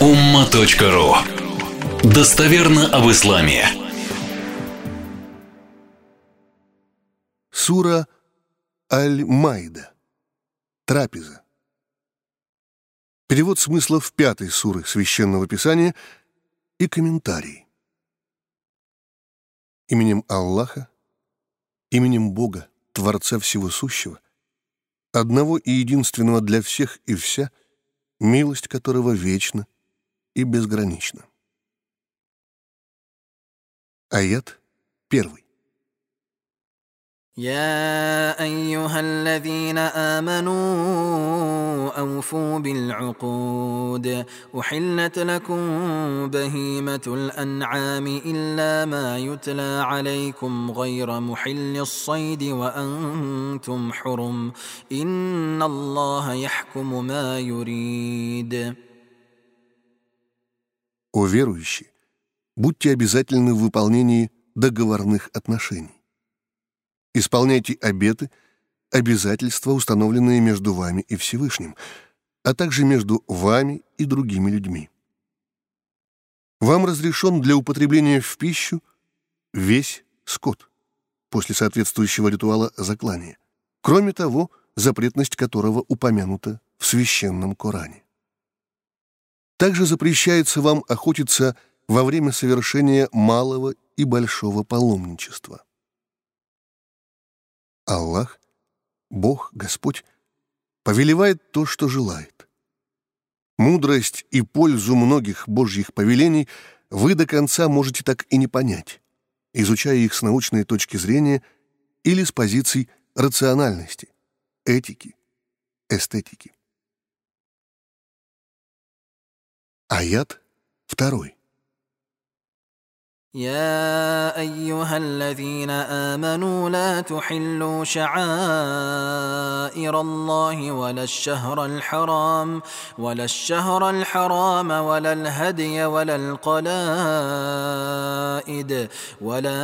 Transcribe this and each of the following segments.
umma.ru Достоверно об исламе. Сура Аль-Майда. Трапеза. Перевод смыслов пятой суры Священного Писания и комментарий. Именем Аллаха, именем Бога, Творца Всего Сущего, одного и единственного для всех и вся, милость которого вечна и безгранична. Аят первый. يا ايها الذين امنوا اوفوا بالعقود احلت لكم بهيمه الانعام الا ما يتلى عليكم غير محل الصيد وانتم حرم ان الله يحكم ما يريد О верующие, будьте обязательны в выполнении договорных отношений. Исполняйте обеты, обязательства, установленные между вами и Всевышним, а также между вами и другими людьми. Вам разрешен для употребления в пищу весь скот после соответствующего ритуала заклания, кроме того, запретность которого упомянута в священном Коране. Также запрещается вам охотиться во время совершения малого и большого паломничества. Аллах, Бог, Господь, повелевает то, что желает. Мудрость и пользу многих Божьих повелений вы до конца можете так и не понять, изучая их с научной точки зрения или с позиций рациональности, этики, эстетики. Аят второй. يا ايها الذين امنوا لا تحلوا شعائر الله ولا الشهر الحرام ولا الشهر الحرام ولا الهدي ولا القلائد ولا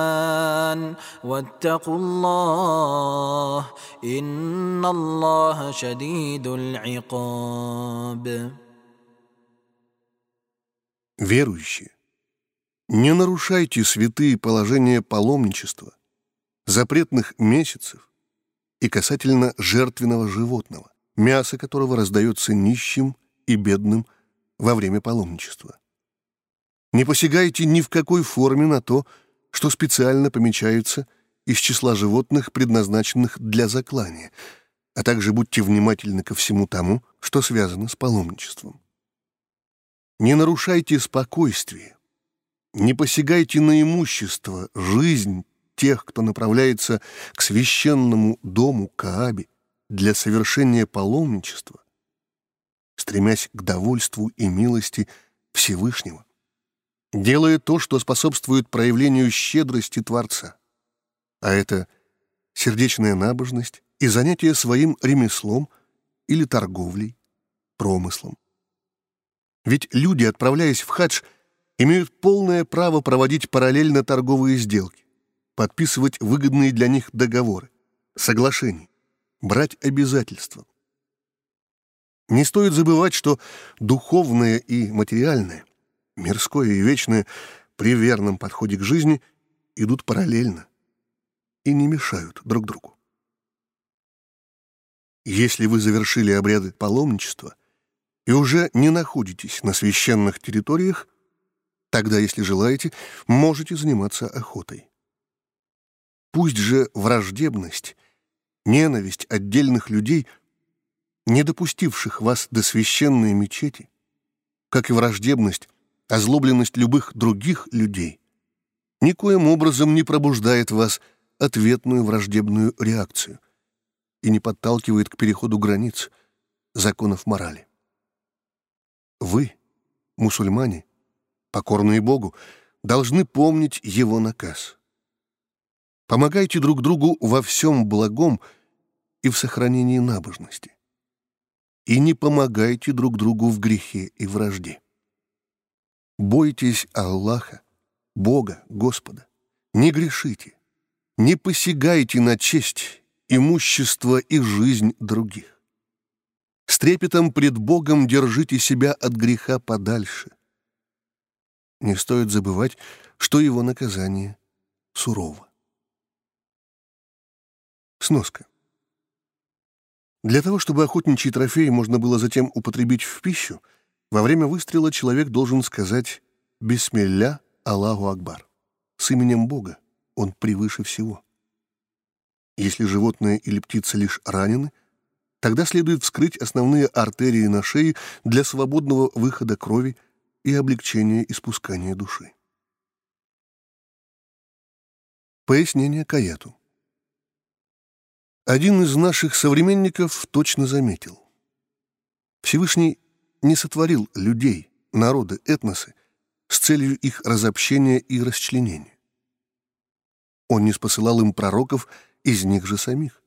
واتقوا الله ان الله شديد العقاب Верующие, не нарушайте святые положения паломничества, запретных месяцев и касательно жертвенного животного, мясо которого раздается нищим и бедным во время паломничества. Не посягайте ни в какой форме на то, что специально помечается из числа животных, предназначенных для заклания, а также будьте внимательны ко всему тому, что связано с паломничеством. Не нарушайте спокойствие, не посягайте на имущество, жизнь тех, кто направляется к священному дому Каабе для совершения паломничества, стремясь к довольству и милости Всевышнего, делая то, что способствует проявлению щедрости Творца. А это сердечная набожность и занятие своим ремеслом или торговлей, промыслом. Ведь люди, отправляясь в хадж, имеют полное право проводить параллельно торговые сделки, подписывать выгодные для них договоры, соглашения, брать обязательства. Не стоит забывать, что духовное и материальное, мирское и вечное при верном подходе к жизни идут параллельно и не мешают друг другу. Если вы завершили обряды паломничества и уже не находитесь на священных территориях, тогда, если желаете, можете заниматься охотой. Пусть же враждебность, ненависть отдельных людей, не допустивших вас до священной мечети, как и враждебность, озлобленность любых других людей, никоим образом не пробуждает в вас ответную враждебную реакцию, и не подталкивает к переходу границ законов морали. Вы, мусульмане, покорные Богу, должны помнить Его наказ. Помогайте друг другу во всем благом и в сохранении набожности. И не помогайте друг другу в грехе и вражде. Бойтесь Аллаха, Бога, Господа. Не грешите, не посягайте на честь, имущество и жизнь других. С трепетом пред Богом держите себя от греха подальше. Не стоит забывать, что его наказание сурово. Сноска. Для того, чтобы охотничий трофей можно было затем употребить в пищу, во время выстрела человек должен сказать «Бисмилля Аллаху Акбар». С именем Бога он превыше всего. Если животное или птица лишь ранены, тогда следует вскрыть основные артерии на шее для свободного выхода крови и облегчения испускания души. Пояснение к аяту. Один из наших современников точно заметил. Всевышний не сотворил людей, народы, этносы с целью их разобщения и расчленения. Он не спосылал им пророков из них же самих,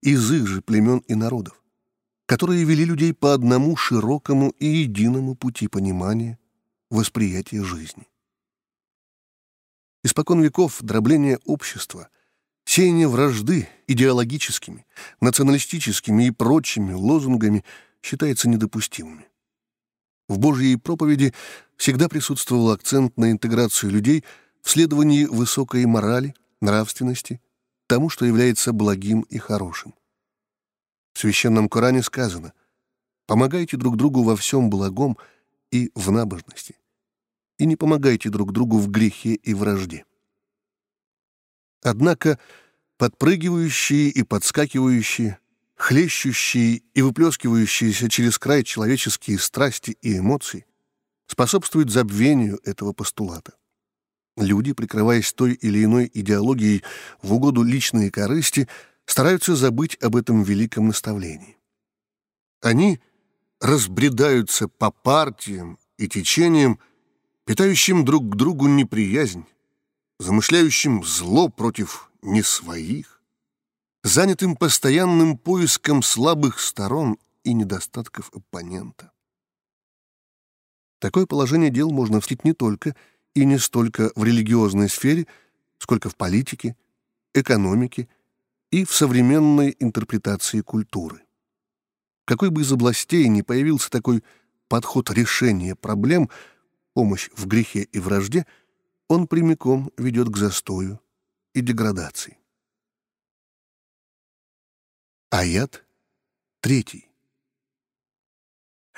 из их же племен и народов, которые вели людей по одному широкому и единому пути понимания, восприятия жизни. Испокон веков дробление общества, сеяние вражды идеологическими, националистическими и прочими лозунгами считается недопустимыми. В Божьей проповеди всегда присутствовал акцент на интеграцию людей в следовании высокой морали, нравственности, тому, что является благим и хорошим. В Священном Коране сказано «Помогайте друг другу во всем благом и в набожности, и не помогайте друг другу в грехе и вражде». Однако подпрыгивающие и подскакивающие, хлещущие и выплескивающиеся через край человеческие страсти и эмоции способствуют забвению этого постулата. Люди, прикрываясь той или иной идеологией в угоду личной корысти, стараются забыть об этом великом наставлении. Они разбредаются по партиям и течениям, питающим друг к другу неприязнь, замышляющим зло против не своих, занятым постоянным поиском слабых сторон и недостатков оппонента. Такое положение дел можно встретить не только и не столько в религиозной сфере, сколько в политике, экономике и в современной интерпретации культуры. Какой бы из областей ни появился такой подход решения проблем, помощь в грехе и вражде, он прямиком ведет к застою и деградации. Аят третий.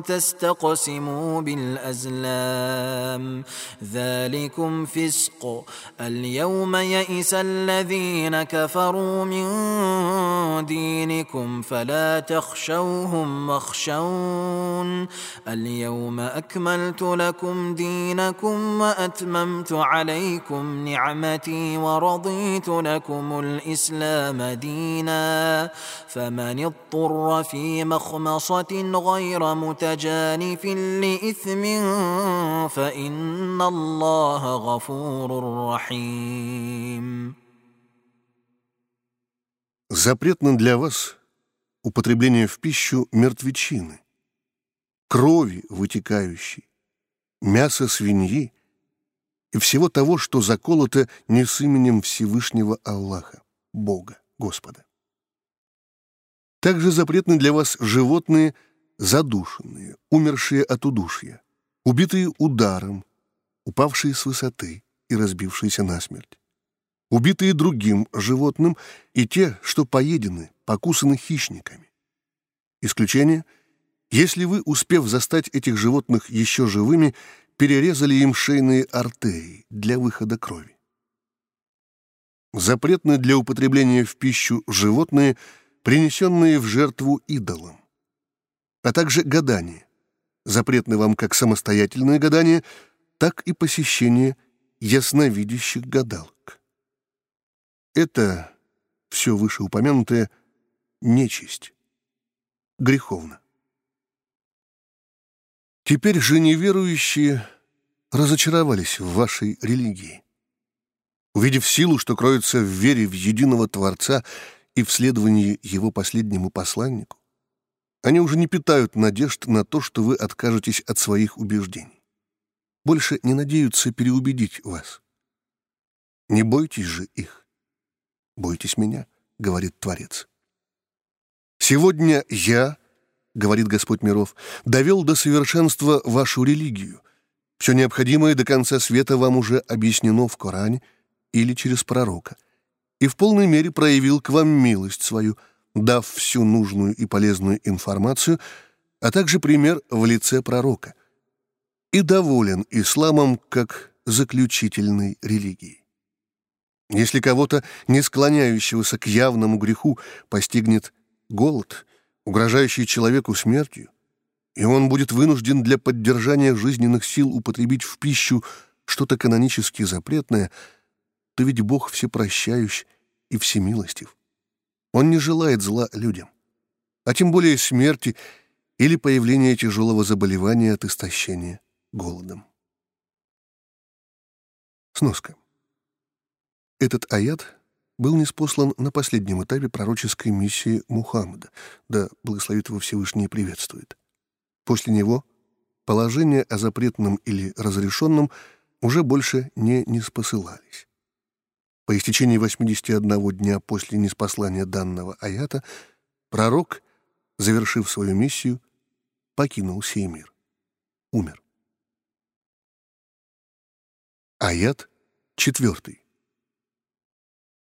تستقسموا بالأزلام. ذلكم فسق. اليوم يئس الذين كفروا من دينكم فلا تخشوهم واخشون. اليوم أكملت لكم دينكم وأتممت عليكم نعمتي ورضيت لكم الإسلام دينا. فمن اضطر في مخمصة غير متجانف لإثم فإن الله غفور رحيم Запретно для вас употребление в пищу мертвечины, крови вытекающей, мяса свиньи и всего того, что заколото не с именем Всевышнего Аллаха, Бога, Господа. Также запретны для вас животные задушенные, умершие от удушья, убитые ударом, упавшие с высоты и разбившиеся насмерть, убитые другим животным, и те, что поедены, покусаны хищниками. Исключение — если вы, успев застать этих животных еще живыми, перерезали им шейные артерии для выхода крови. Запретны для употребления в пищу животные, принесенные в жертву идолам, а также гадание. Запретны вам как самостоятельное гадание, так и посещение ясновидящих гадалок. Это все вышеупомянутое нечисть, греховно. Теперь же неверующие разочаровались в вашей религии. Увидев силу, что кроется в вере в единого Творца и в следовании его последнему посланнику, они уже не питают надежд на то, что вы откажетесь от своих убеждений. Больше не надеются переубедить вас. Не бойтесь же их. Бойтесь меня, говорит Творец. Сегодня я — говорит Господь миров, — довел до совершенства вашу религию. Все необходимое до конца света вам уже объяснено в Коране или через пророка, и в полной мере проявил к вам милость свою, дав всю нужную и полезную информацию, а также пример в лице пророка, и доволен исламом как заключительной религией. Если кого-то, не склоняющегося к явному греху, постигнет голод — угрожающий человеку смертью, и он будет вынужден для поддержания жизненных сил употребить в пищу что-то канонически запретное, то ведь Бог всепрощающий и всемилостив. Он не желает зла людям, а тем более смерти или появления тяжелого заболевания от истощения голодом. Сноска. Этот аят был неспослан на последнем этапе пророческой миссии Мухаммада, да благословит его Всевышний приветствует. После него положения о запретном или разрешенном уже больше не неспосылались. По истечении 81 дня после неспослания данного аята пророк, завершив свою миссию, покинул сей мир. Умер. Аят четвертый.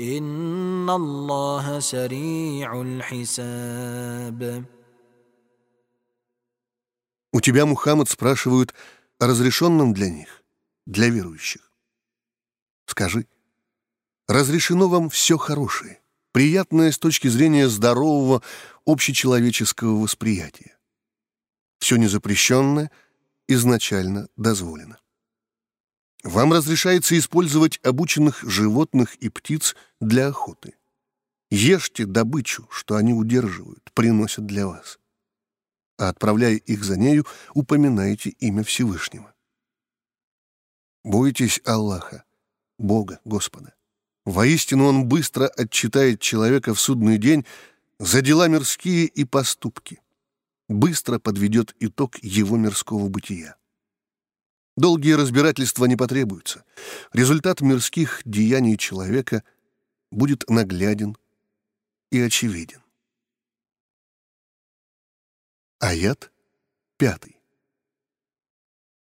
إن الله سريع الحساب У тебя, Мухаммад, спрашивают о разрешенном для них, для верующих. Скажи, разрешено вам все хорошее, приятное с точки зрения здорового общечеловеческого восприятия. Все незапрещенное изначально дозволено. Вам разрешается использовать обученных животных и птиц для охоты. Ешьте добычу, что они удерживают, приносят для вас. А отправляя их за нею, упоминайте имя Всевышнего. Бойтесь Аллаха, Бога, Господа. Воистину Он быстро отчитает человека в судный день за дела мирские и поступки. Быстро подведет итог его мирского бытия. Долгие разбирательства не потребуются. Результат мирских деяний человека будет нагляден и очевиден. Аят пятый.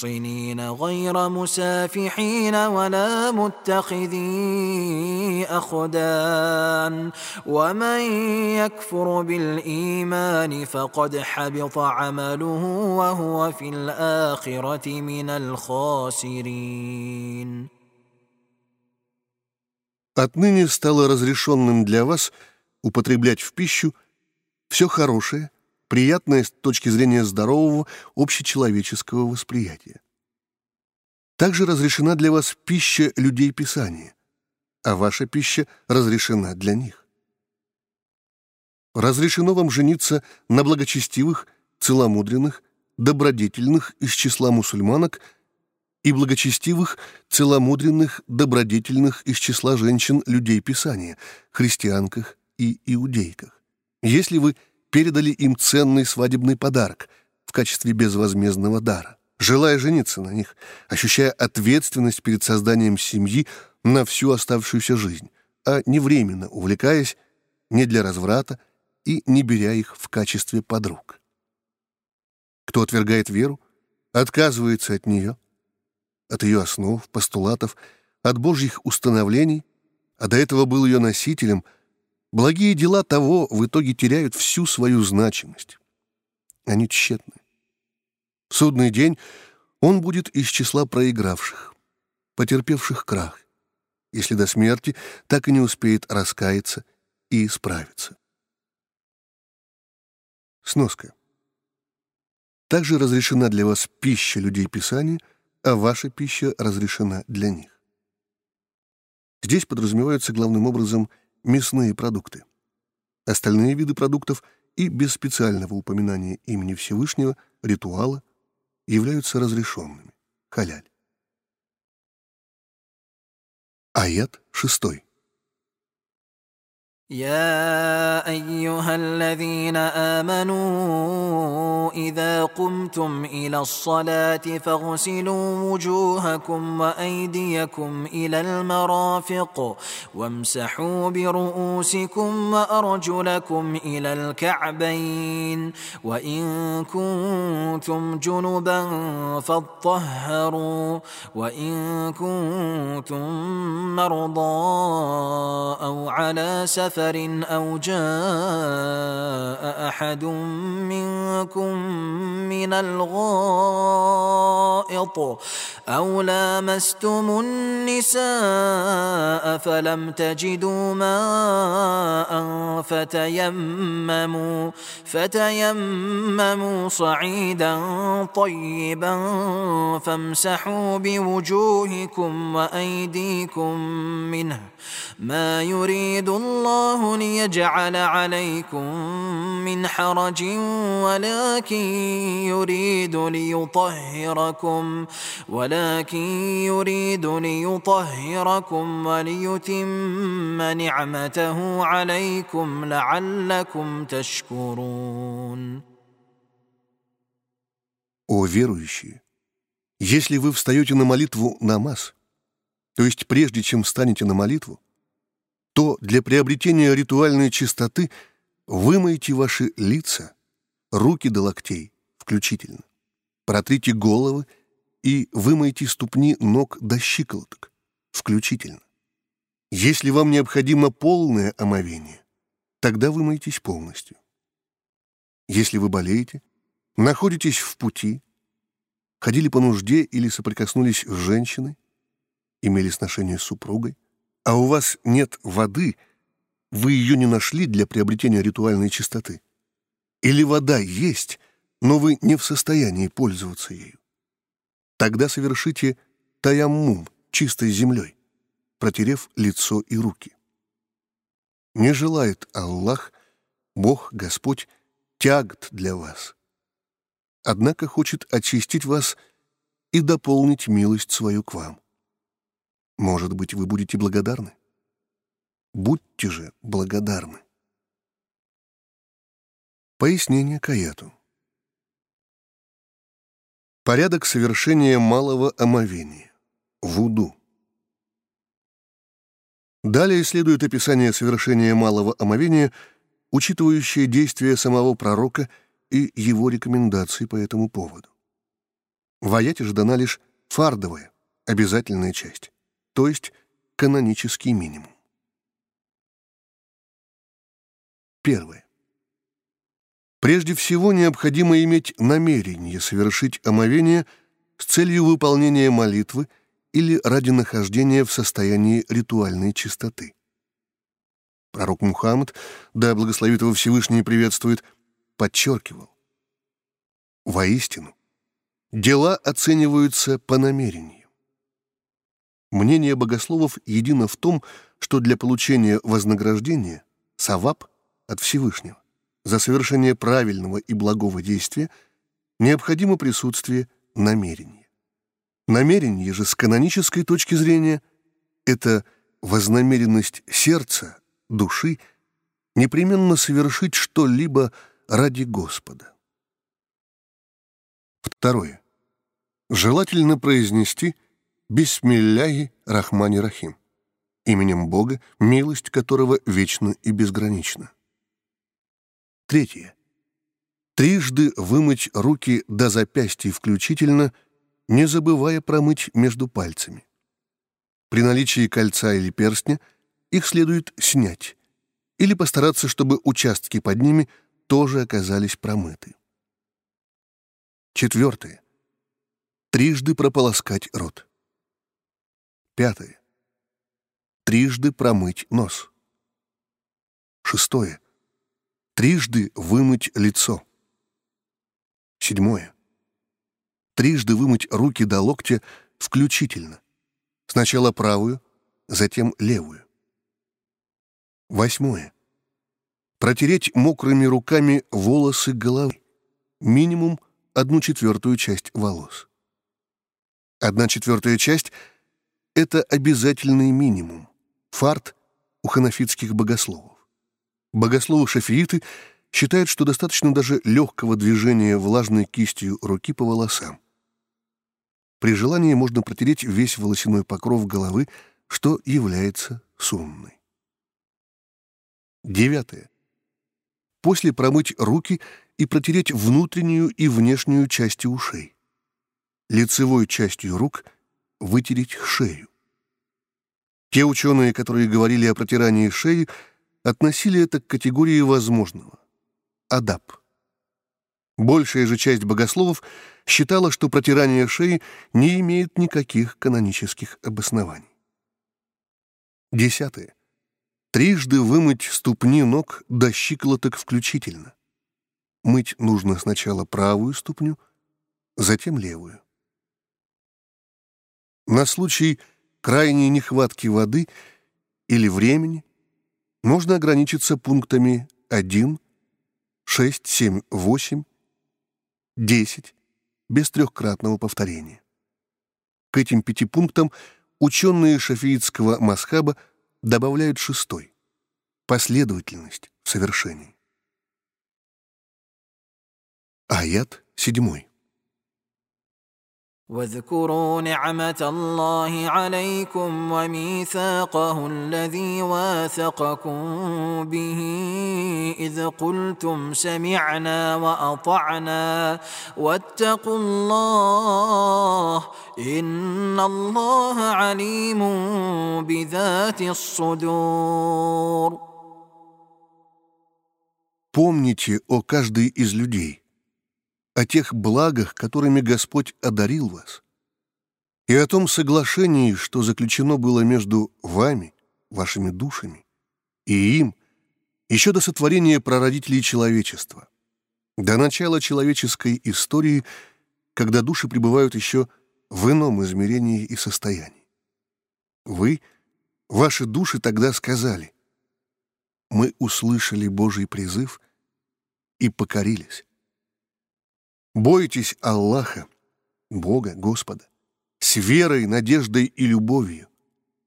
محصنين غير مسافحين ولا متخذي أخدان ومن يكفر بالإيمان فقد حبط عمله وهو في الآخرة من الخاسرين Отныне стало разрешенным для вас употреблять в пищу все хорошее, приятное с точки зрения здорового общечеловеческого восприятия. Также разрешена для вас пища людей Писания, а ваша пища разрешена для них. Разрешено вам жениться на благочестивых, целомудренных, добродетельных из числа мусульманок и благочестивых, целомудренных, добродетельных из числа женщин людей Писания, христианках и иудейках. Если вы передали им ценный свадебный подарок в качестве безвозмездного дара, желая жениться на них, ощущая ответственность перед созданием семьи на всю оставшуюся жизнь, а не временно увлекаясь не для разврата и не беря их в качестве подруг. Кто отвергает веру, отказывается от нее, от ее основ, постулатов, от божьих установлений, а до этого был ее носителем, благие дела того в итоге теряют всю свою значимость. Они тщетны. В судный день он будет из числа проигравших, потерпевших крах, если до смерти так и не успеет раскаяться и исправиться. Сноска. Также разрешена для вас пища людей Писания, а ваша пища разрешена для них. Здесь подразумеваются главным образом мясные продукты. Остальные виды продуктов и без специального упоминания имени Всевышнего, ритуала, являются разрешенными. Халяль. Аят шестой. يا أيها الذين آمنوا إذا قمتم إلى الصلاة فاغسلوا وجوهكم وأيديكم إلى المرافق وامسحوا برؤوسكم وأرجلكم إلى الكعبين وإن كنتم جنبا فاطهروا وإن كنتم مرضى أو على سفر سفر أو جاء أحد منكم من الغائط أو لامستم النساء فلم تجدوا ماء فتيمموا فتيمموا صعيدا طيبا فامسحوا بوجوهكم وأيديكم منه ما يريد الله ليجعل عليكم من حرج ولكن يريد ليطهركم ولكن يريد ليطهركم وليتم نعمته عليكم لعلكم تشكرون О верующие! Если вы встаете на молитву намаз, то есть прежде чем встанете на молитву, то для приобретения ритуальной чистоты вымойте ваши лица, руки до локтей, включительно. Протрите головы и вымойте ступни ног до щиколоток, включительно. Если вам необходимо полное омовение, тогда вымойтесь полностью. Если вы болеете, находитесь в пути, ходили по нужде или соприкоснулись с женщиной, имели сношение с супругой, а у вас нет воды, вы ее не нашли для приобретения ритуальной чистоты. Или вода есть, но вы не в состоянии пользоваться ею. Тогда совершите таяммум чистой землей, протерев лицо и руки. Не желает Аллах, Бог, Господь, тягот для вас. Однако хочет очистить вас и дополнить милость свою к вам. Может быть, вы будете благодарны? Будьте же благодарны. Пояснение к аяту. Порядок совершения малого омовения. Вуду. Далее следует описание совершения малого омовения, учитывающее действия самого пророка и его рекомендации по этому поводу. В аяте же дана лишь фардовая, обязательная часть то есть канонический минимум. Первое. Прежде всего необходимо иметь намерение совершить омовение с целью выполнения молитвы или ради нахождения в состоянии ритуальной чистоты. Пророк Мухаммад, да благословит его Всевышний приветствует, подчеркивал. Воистину, дела оцениваются по намерению. Мнение богословов едино в том, что для получения вознаграждения саваб от Всевышнего за совершение правильного и благого действия необходимо присутствие намерения. Намерение же с канонической точки зрения — это вознамеренность сердца, души, непременно совершить что-либо ради Господа. Второе. Желательно произнести «Бисмилляхи Рахмани Рахим» именем Бога, милость которого вечна и безгранична. Третье. Трижды вымыть руки до запястья включительно, не забывая промыть между пальцами. При наличии кольца или перстня их следует снять или постараться, чтобы участки под ними тоже оказались промыты. Четвертое. Трижды прополоскать рот. Пятое. Трижды промыть нос. Шестое. Трижды вымыть лицо. Седьмое. Трижды вымыть руки до локтя включительно. Сначала правую, затем левую. Восьмое. Протереть мокрыми руками волосы головы. Минимум одну четвертую часть волос. Одна четвертая часть — это обязательный минимум фарт у ханафитских богословов. Богословы-шафииты считают, что достаточно даже легкого движения влажной кистью руки по волосам. При желании можно протереть весь волосяной покров головы, что является сунной. Девятое. После промыть руки и протереть внутреннюю и внешнюю части ушей. Лицевой частью рук вытереть шею. Те ученые, которые говорили о протирании шеи, относили это к категории возможного — адап. Большая же часть богословов считала, что протирание шеи не имеет никаких канонических обоснований. Десятое. Трижды вымыть ступни ног до щиколоток включительно. Мыть нужно сначала правую ступню, затем левую. На случай крайней нехватки воды или времени можно ограничиться пунктами 1, 6, 7, 8, 10 без трехкратного повторения. К этим пяти пунктам ученые шафиитского масхаба добавляют шестой — последовательность в совершении. Аят седьмой. واذكروا نعمة الله عليكم وميثاقه الذي واثقكم به إذ قلتم سمعنا وأطعنا واتقوا الله إن الله عليم بذات الصدور Помните о каждой из людей, о тех благах, которыми Господь одарил вас, и о том соглашении, что заключено было между вами, вашими душами, и им, еще до сотворения прародителей человечества, до начала человеческой истории, когда души пребывают еще в ином измерении и состоянии. Вы, ваши души тогда сказали, «Мы услышали Божий призыв и покорились». Бойтесь Аллаха, Бога, Господа, с верой, надеждой и любовью,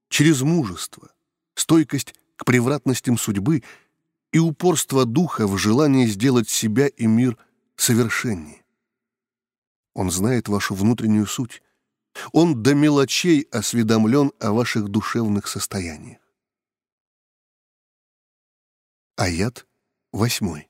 через мужество, стойкость к превратностям судьбы и упорство духа в желании сделать себя и мир совершеннее. Он знает вашу внутреннюю суть. Он до мелочей осведомлен о ваших душевных состояниях. Аят восьмой.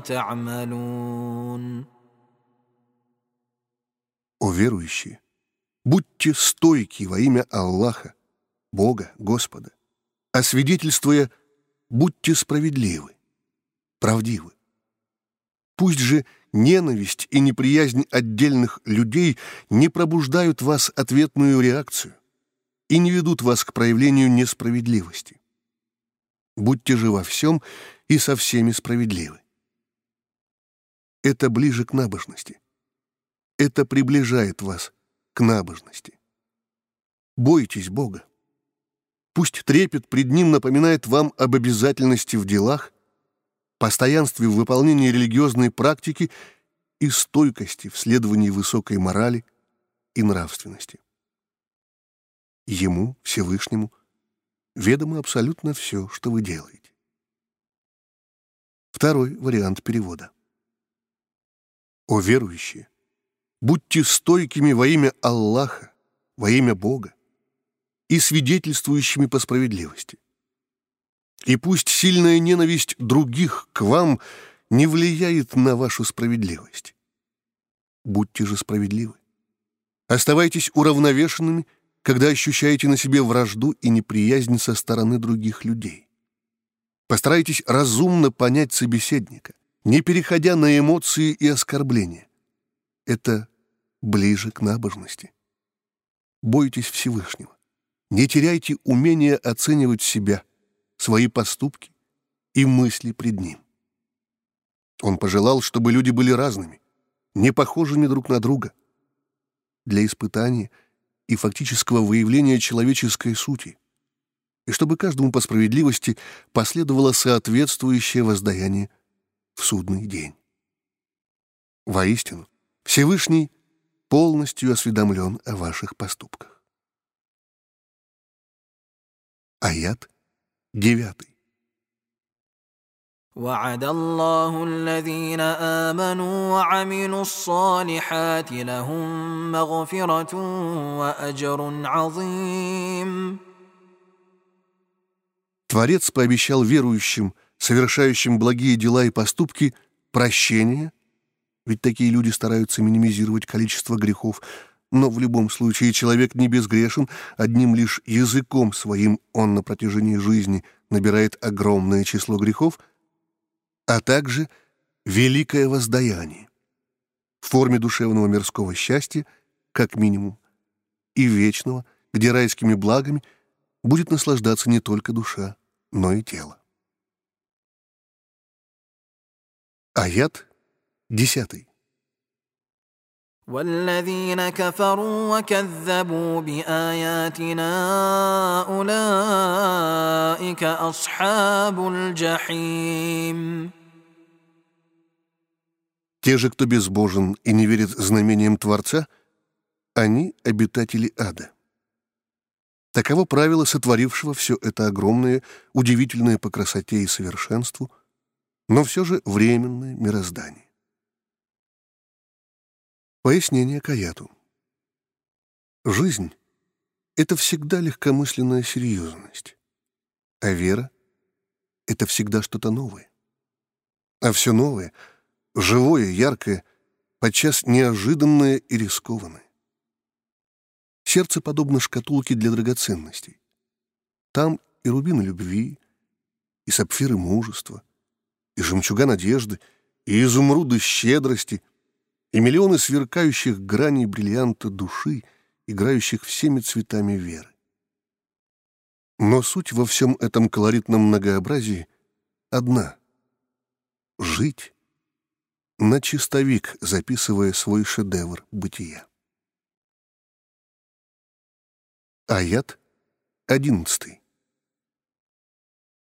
تعملون О верующие, будьте стойки во имя Аллаха, Бога, Господа, а свидетельствуя, будьте справедливы, правдивы. Пусть же ненависть и неприязнь отдельных людей не пробуждают в вас ответную реакцию и не ведут вас к проявлению несправедливости. Будьте же во всем и со всеми справедливы. Это ближе к набожности. Это приближает вас к набожности. Бойтесь Бога. Пусть трепет пред Ним напоминает вам об обязательности в делах, постоянстве в выполнении религиозной практики и стойкости в следовании высокой морали и нравственности. Ему, Всевышнему, ведомо абсолютно все, что вы делаете. Второй вариант перевода. О верующие, будьте стойкими во имя Аллаха, во имя Бога и свидетельствующими по справедливости. И пусть сильная ненависть других к вам не влияет на вашу справедливость. Будьте же справедливы. Оставайтесь уравновешенными, когда ощущаете на себе вражду и неприязнь со стороны других людей. Постарайтесь разумно понять собеседника, не переходя на эмоции и оскорбления. Это ближе к набожности. Бойтесь Всевышнего. Не теряйте умения оценивать себя, свои поступки и мысли пред Ним. Он пожелал, чтобы люди были разными, не похожими друг на друга, для испытания и фактического выявления человеческой сути, и чтобы каждому по справедливости последовало соответствующее воздаяние в судный день. Воистину, Всевышний полностью осведомлен о ваших поступках. Аят девятый. وعد الله الذين آمنوا وعملوا الصالحات لهم مغفرة وأجر عظيم Творец пообещал верующим, совершающим благие дела и поступки, прощение, ведь такие люди стараются минимизировать количество грехов, но в любом случае человек не безгрешен, одним лишь языком своим он на протяжении жизни набирает огромное число грехов, а также великое воздаяние в форме душевного мирского счастья, как минимум, и вечного, где райскими благами будет наслаждаться не только душа, но и тело. Аят десятый. والذين كفروا وكذبوا بآياتنا أولئك أصحاب الجحيم Те же, кто безбожен и не верит знамениям Творца, они — обитатели ада. Таково правило сотворившего все это огромное, удивительное по красоте и совершенству, но все же временное мироздание. Пояснение Каяту. Жизнь — это всегда легкомысленная серьезность, а вера — это всегда что-то новое. А все новое — живое, яркое, подчас неожиданное и рискованное. Сердце подобно шкатулке для драгоценностей. Там и рубины любви, и сапфиры мужества, и жемчуга надежды, и изумруды щедрости, и миллионы сверкающих граней бриллианта души, играющих всеми цветами веры. Но суть во всем этом колоритном многообразии одна — жить на чистовик, записывая свой шедевр бытия. Аят одиннадцатый.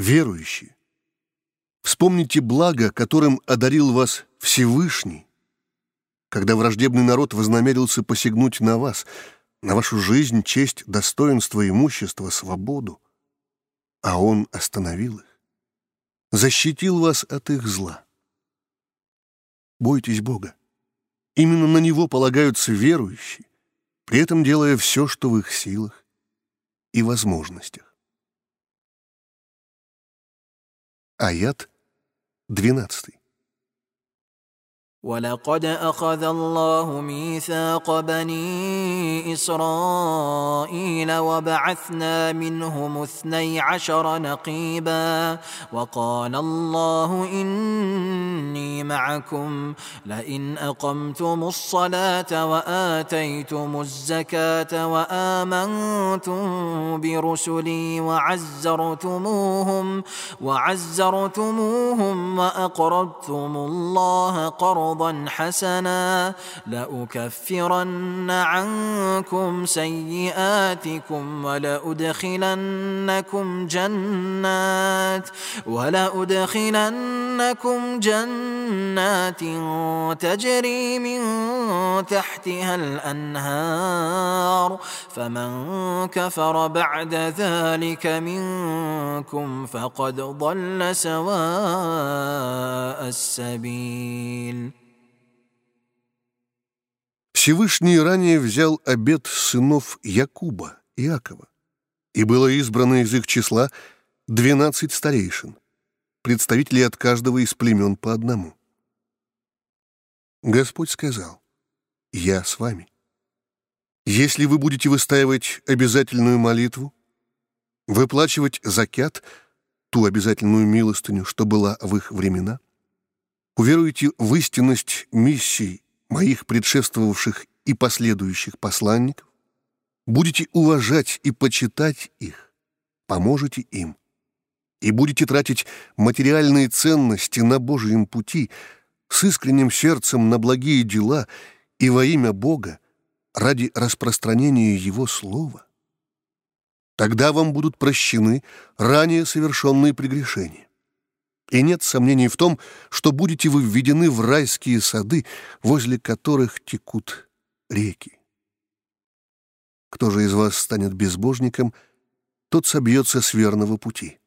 верующие, вспомните благо, которым одарил вас Всевышний, когда враждебный народ вознамерился посягнуть на вас, на вашу жизнь, честь, достоинство, имущество, свободу, а Он остановил их, защитил вас от их зла. Бойтесь Бога. Именно на Него полагаются верующие, при этом делая все, что в их силах и возможностях. Аят 12. ولقد أخذ الله ميثاق بني إسرائيل وبعثنا منهم اثني عشر نقيبا وقال الله إني معكم لئن أقمتم الصلاة وآتيتم الزكاة وآمنتم برسلي وعزرتموهم وعزرتموهم وأقرضتم الله قرضا قرضا حسنا لأكفرن عنكم سيئاتكم ولأدخلنكم جنات ولأدخلنكم جنات تجري من تحتها الأنهار فمن كفر بعد ذلك منكم فقد ضل سواء السبيل Всевышний ранее взял обет сынов Якуба, Иакова, и было избрано из их числа двенадцать старейшин, представителей от каждого из племен по одному. Господь сказал, «Я с вами. Если вы будете выстаивать обязательную молитву, выплачивать закят, ту обязательную милостыню, что была в их времена, уверуете в истинность миссии моих предшествовавших и последующих посланников, будете уважать и почитать их, поможете им, и будете тратить материальные ценности на Божьем пути с искренним сердцем на благие дела и во имя Бога ради распространения Его Слова, тогда вам будут прощены ранее совершенные прегрешения. И нет сомнений в том, что будете вы введены в райские сады, возле которых текут реки. Кто же из вас станет безбожником, тот собьется с верного пути.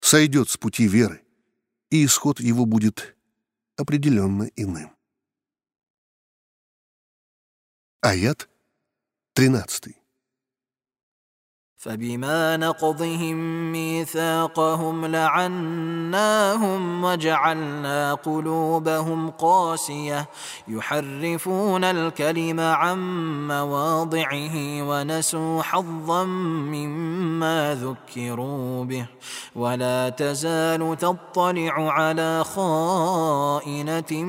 Сойдет с пути веры, и исход его будет определенно иным. Аят 13. فبما نقضهم ميثاقهم لعناهم وجعلنا قلوبهم قاسية. يحرفون الكلم عن مواضعه ونسوا حظا مما ذكروا به. ولا تزال تطلع على خائنة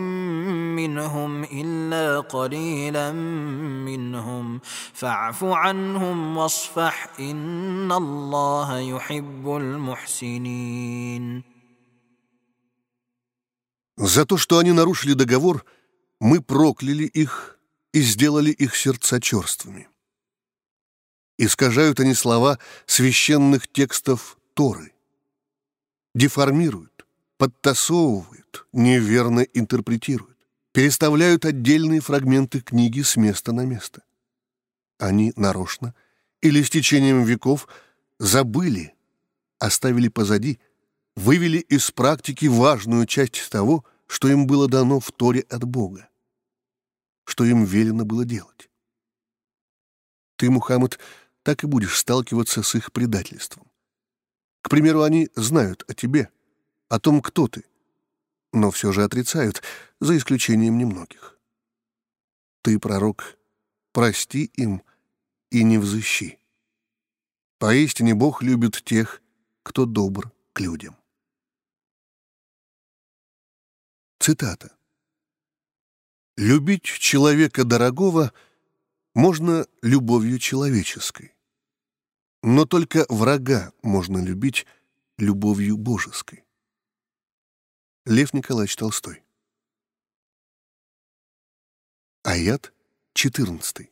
منهم إلا قليلا منهم. فاعف عنهم واصفح إن إن الله يحب المحسنين За то, что они нарушили договор, мы прокляли их и сделали их сердца черствыми. Искажают они слова священных текстов Торы. Деформируют, подтасовывают, неверно интерпретируют, переставляют отдельные фрагменты книги с места на место. Они нарочно – или с течением веков забыли, оставили позади, вывели из практики важную часть того, что им было дано в Торе от Бога, что им велено было делать. Ты, Мухаммад, так и будешь сталкиваться с их предательством. К примеру, они знают о тебе, о том, кто ты, но все же отрицают, за исключением немногих. Ты, пророк, прости им и не взыщи. Поистине Бог любит тех, кто добр к людям. Цитата. «Любить человека дорогого можно любовью человеческой, но только врага можно любить любовью божеской». Лев Николаевич Толстой. Аят 14.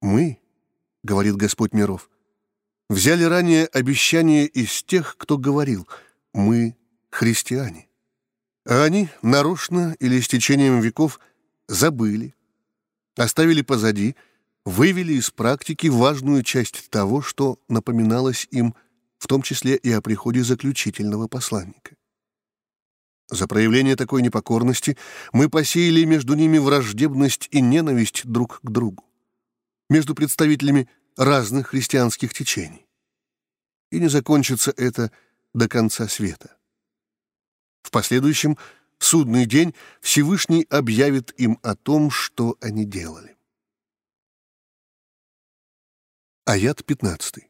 Мы, говорит Господь миров, взяли ранее обещание из тех, кто говорил «мы христиане». А они нарочно или с течением веков забыли, оставили позади, вывели из практики важную часть того, что напоминалось им, в том числе и о приходе заключительного посланника. За проявление такой непокорности мы посеяли между ними враждебность и ненависть друг к другу между представителями разных христианских течений. И не закончится это до конца света. В последующем судный день Всевышний объявит им о том, что они делали. Аят 15.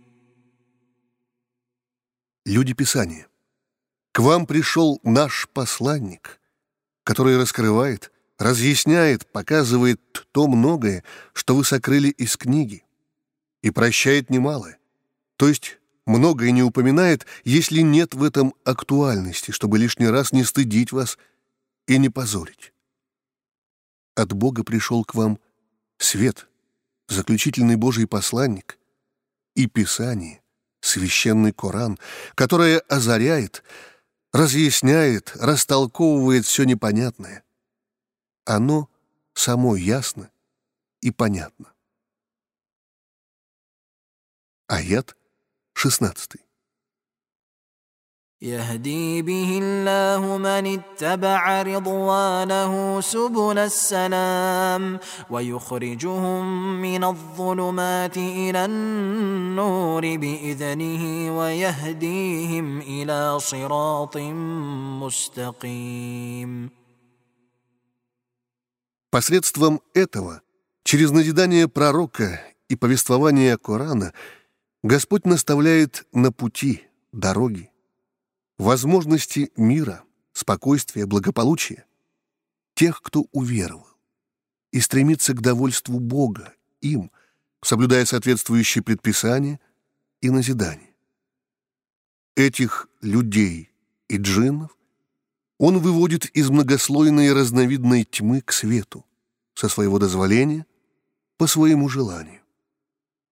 Люди Писания. К вам пришел наш посланник, который раскрывает, разъясняет, показывает то многое, что вы сокрыли из книги, и прощает немалое, то есть многое не упоминает, если нет в этом актуальности, чтобы лишний раз не стыдить вас и не позорить. От Бога пришел к вам свет, заключительный Божий посланник и Писание, священный Коран, которое озаряет, разъясняет, растолковывает все непонятное. Оно само ясно и понятно. Аят 16. يهدي به الله من اتبع رضوانه سبل السلام ويخرجهم من الظلمات الى النور باذنه ويهديهم الى صراط مستقيم Посредством этого, через назидание пророка и повествование Корана, Господь наставляет на пути, дороги, возможности мира, спокойствия, благополучия тех, кто уверовал и стремится к довольству Бога им, соблюдая соответствующие предписания и назидания. Этих людей и джиннов он выводит из многослойной разновидной тьмы к свету, со своего дозволения, по своему желанию.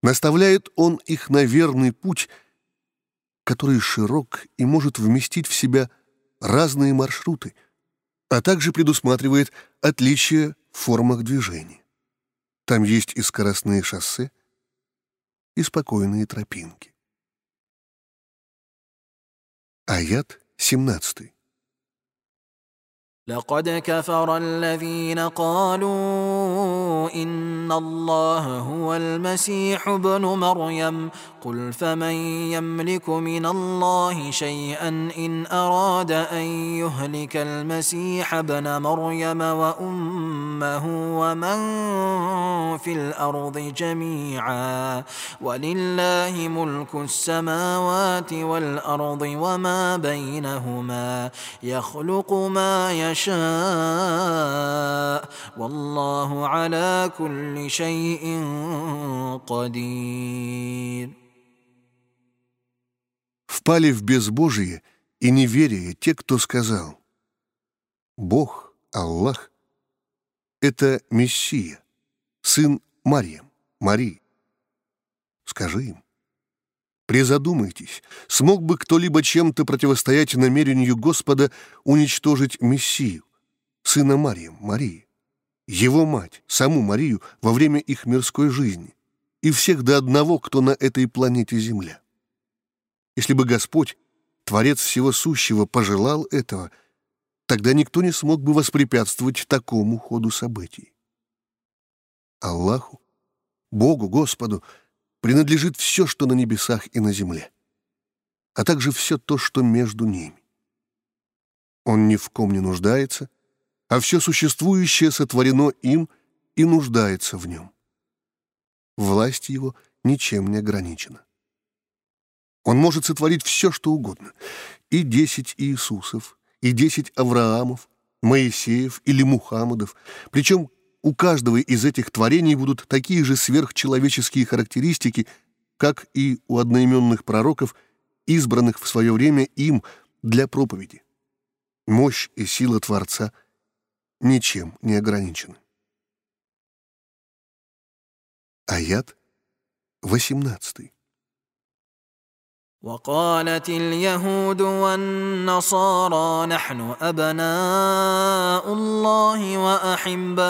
Наставляет он их на верный путь – который широк и может вместить в себя разные маршруты, а также предусматривает отличия в формах движения. Там есть и скоростные шоссе, и спокойные тропинки. Аят 17. لقد كفر الذين قالوا إن الله هو المسيح ابن مريم. قل فمن يملك من الله شيئا إن أراد أن يهلك المسيح ابن مريم وأمه ومن في الأرض جميعا. ولله ملك السماوات والأرض وما بينهما. يخلق ما يشاء يشاء والله على كل شيء قدير впали в безбожие и неверие те, кто сказал «Бог, Аллах, это Мессия, сын Марьям, Марии». Скажи им, призадумайтесь, смог бы кто-либо чем-то противостоять намерению Господа уничтожить Мессию, сына Марьям, Марии, его мать, саму Марию во время их мирской жизни и всех до одного, кто на этой планете Земля. Если бы Господь, Творец всего сущего, пожелал этого, тогда никто не смог бы воспрепятствовать такому ходу событий. Аллаху, Богу, Господу, принадлежит все, что на небесах и на земле, а также все то, что между ними. Он ни в ком не нуждается, а все существующее сотворено им и нуждается в нем. Власть его ничем не ограничена. Он может сотворить все, что угодно. И десять Иисусов, и десять Авраамов, Моисеев или Мухаммадов. Причем у каждого из этих творений будут такие же сверхчеловеческие характеристики, как и у одноименных пророков, избранных в свое время им для проповеди. Мощь и сила Творца ничем не ограничены. Аят 18. وقالت اليهود والنصارى نحن أبناء الله وأحباؤه.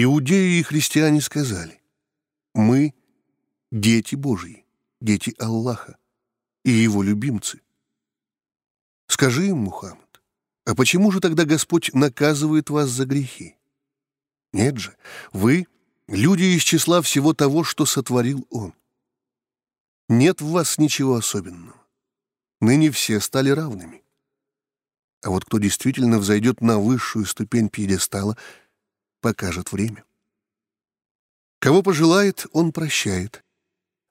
Иудеи и христиане сказали, «Мы — дети Божьи, дети Аллаха и Его любимцы». Скажи им, Мухаммад, а почему же тогда Господь наказывает вас за грехи? Нет же, вы — люди из числа всего того, что сотворил Он. Нет в вас ничего особенного. Ныне все стали равными. А вот кто действительно взойдет на высшую ступень пьедестала — покажет время. Кого пожелает, он прощает,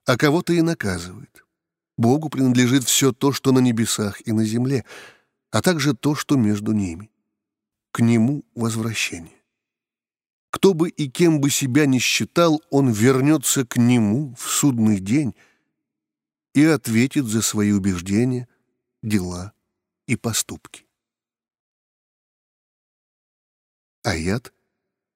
а кого-то и наказывает. Богу принадлежит все то, что на небесах и на земле, а также то, что между ними. К Нему возвращение. Кто бы и кем бы себя ни считал, он вернется к Нему в судный день и ответит за свои убеждения, дела и поступки. Аят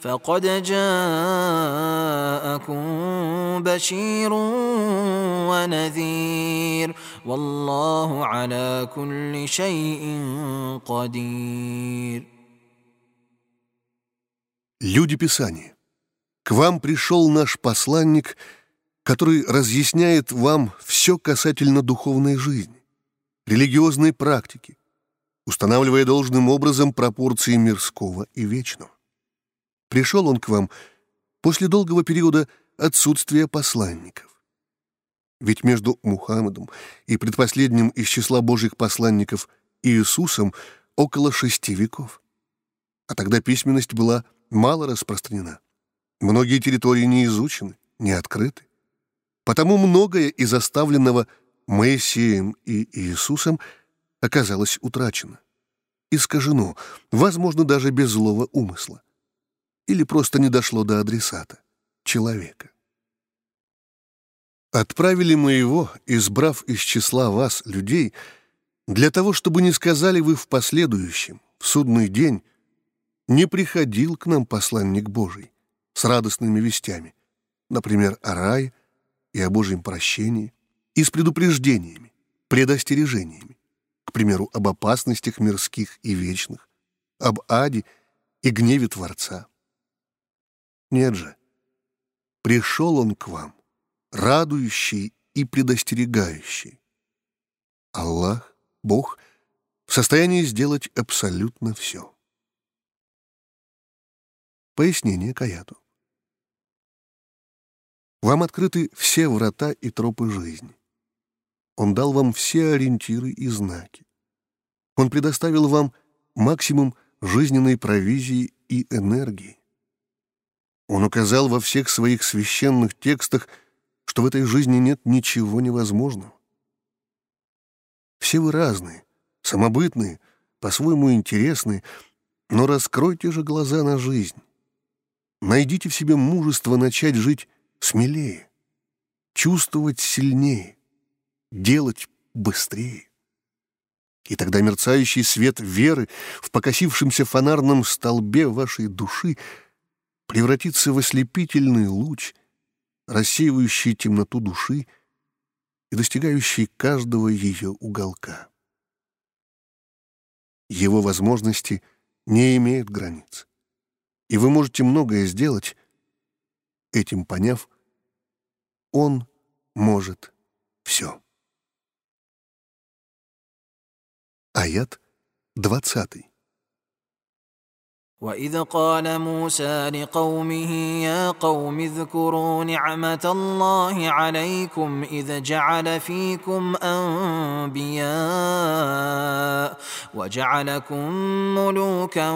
فقد جاءكم بشير ونذير والله على كل شيء قدير Люди Писания, к вам пришел наш посланник, который разъясняет вам все касательно духовной жизни, религиозной практики, устанавливая должным образом пропорции мирского и вечного. Пришел он к вам после долгого периода отсутствия посланников. Ведь между Мухаммадом и предпоследним из числа Божьих посланников Иисусом около шести веков. А тогда письменность была мало распространена. Многие территории не изучены, не открыты. Потому многое из оставленного Моисеем и Иисусом оказалось утрачено, искажено, возможно, даже без злого умысла или просто не дошло до адресата, человека. Отправили мы его, избрав из числа вас, людей, для того, чтобы не сказали вы в последующем, в судный день, не приходил к нам посланник Божий с радостными вестями, например, о рае и о Божьем прощении, и с предупреждениями, предостережениями. к примеру, об опасностях мирских и вечных, об аде и гневе Творца. Нет же, пришел он к вам, радующий и предостерегающий. Аллах, Бог, в состоянии сделать абсолютно все. Пояснение к аяту. Вам открыты все врата и тропы жизни. Он дал вам все ориентиры и знаки. Он предоставил вам максимум жизненной провизии и энергии. Он указал во всех своих священных текстах, что в этой жизни нет ничего невозможного. Все вы разные, самобытные, по-своему интересные, но раскройте же глаза на жизнь. Найдите в себе мужество начать жить смелее, чувствовать сильнее, делать быстрее. И тогда мерцающий свет веры в покосившемся фонарном столбе вашей души превратится в ослепительный луч, рассеивающий темноту души и достигающий каждого ее уголка. Его возможности не имеют границ, и вы можете многое сделать, этим поняв, он может все. Аят 20. وإذ قال موسى لقومه يا قوم اذكروا نعمة الله عليكم إذ جعل فيكم أنبياء وجعلكم ملوكا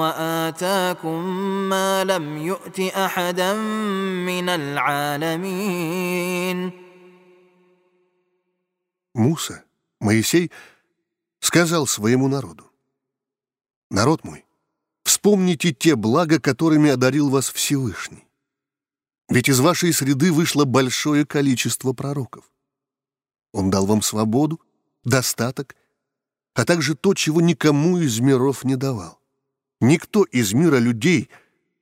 وآتاكم ما لم يؤت أحدا من العالمين Муса, Моисей, сказал своему народу, «Народ мой, Вспомните те блага, которыми одарил вас Всевышний. Ведь из вашей среды вышло большое количество пророков. Он дал вам свободу, достаток, а также то, чего никому из миров не давал. Никто из мира людей,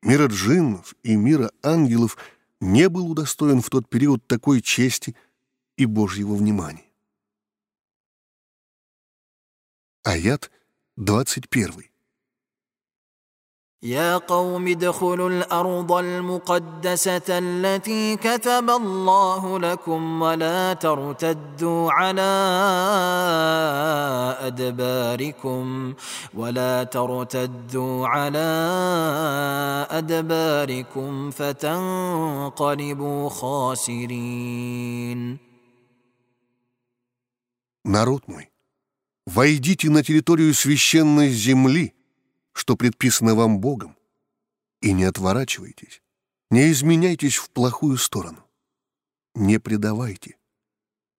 мира джиннов и мира ангелов не был удостоен в тот период такой чести и Божьего внимания. Аят 21. يا قوم ادخلوا الارض المقدسه التي كتب الله لكم ولا ترتدوا على ادباركم ولا ترتدوا على ادباركم فتنقلبوا خاسرين Народ мой, войдите на территорию священной земли, что предписано вам Богом, и не отворачивайтесь, не изменяйтесь в плохую сторону, не предавайте.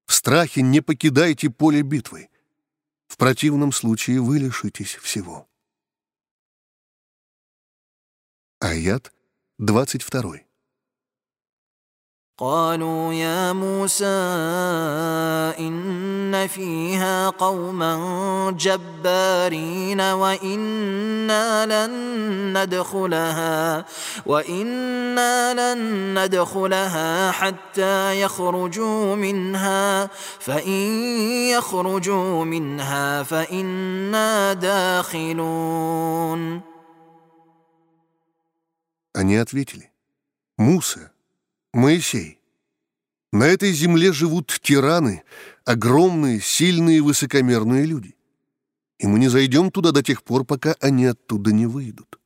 В страхе не покидайте поле битвы, в противном случае вы лишитесь всего. Аят 22. قالوا يا موسى إن فيها قوما جبارين وإنا لن ندخلها وإنا لن ندخلها حتى يخرجوا منها فإن يخرجوا منها فإنا داخلون Они ответили, «Муса, Моисей, на этой земле живут тираны, огромные, сильные высокомерные люди. И мы не зайдем туда до тех пор, пока они оттуда не выйдут.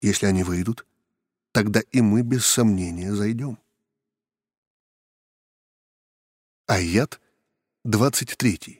Если они выйдут, тогда и мы без сомнения зайдем. Аят 23.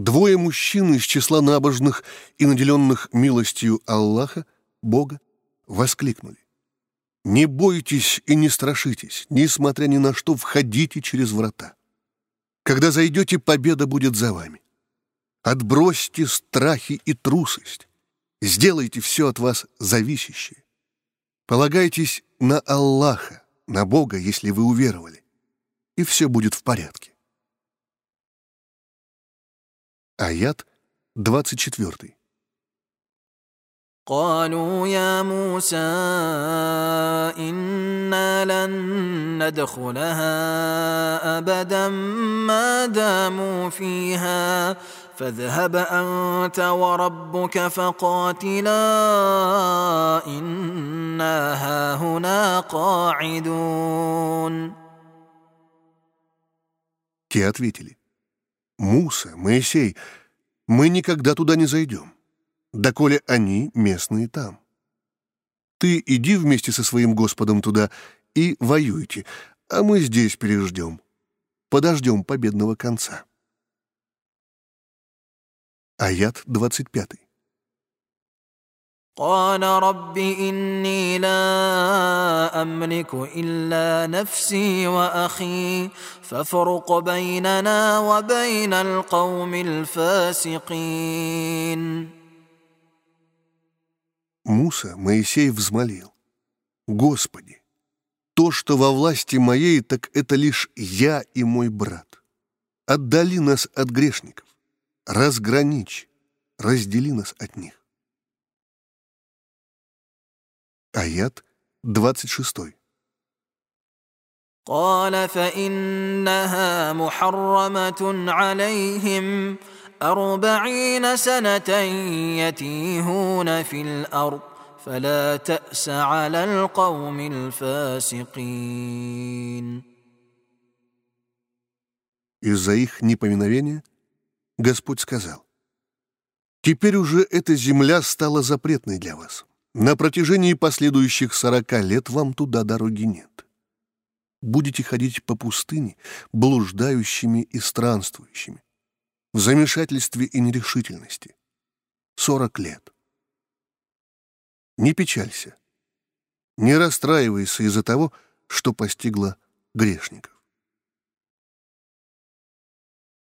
Двое мужчин из числа набожных и наделенных милостью Аллаха, Бога, воскликнули. «Не бойтесь и не страшитесь, несмотря ни на что, входите через врата. Когда зайдете, победа будет за вами. Отбросьте страхи и трусость. Сделайте все от вас зависящее. Полагайтесь на Аллаха, на Бога, если вы уверовали, и все будет в порядке. Аят 24. قالوا يا موسى انا لن ندخلها ابدا ما داموا فيها فاذهب انت وربك فقاتلا انا هاهنا قاعدون Те ответили, «Муса, Моисей, мы никогда туда не зайдем, доколе они местные там. Ты иди вместе со своим Господом туда и воюйте, а мы здесь переждем, подождем победного конца». Аят 25. قال رب اني لا املك الا نفسي واخي فافرق بيننا وبين القوم الفاسقين Муса Моисей взмолил. «Господи, то, что во власти моей, так это лишь я и мой брат. Отдали нас от грешников, разграничь, раздели нас от них». Аят 26. قال فانها محرمه عليهم اربعين سنه يتيهون في الارض فلا تاس على القوم الفاسقين Из-за их непоминовения Господь сказал, «Теперь уже эта земля стала запретной для вас. На протяжении последующих сорока лет вам туда дороги нет. Будете ходить по пустыне, блуждающими и странствующими, в замешательстве и нерешительности. Сорок лет. Не печалься, не расстраивайся из-за того, что постигло грешников.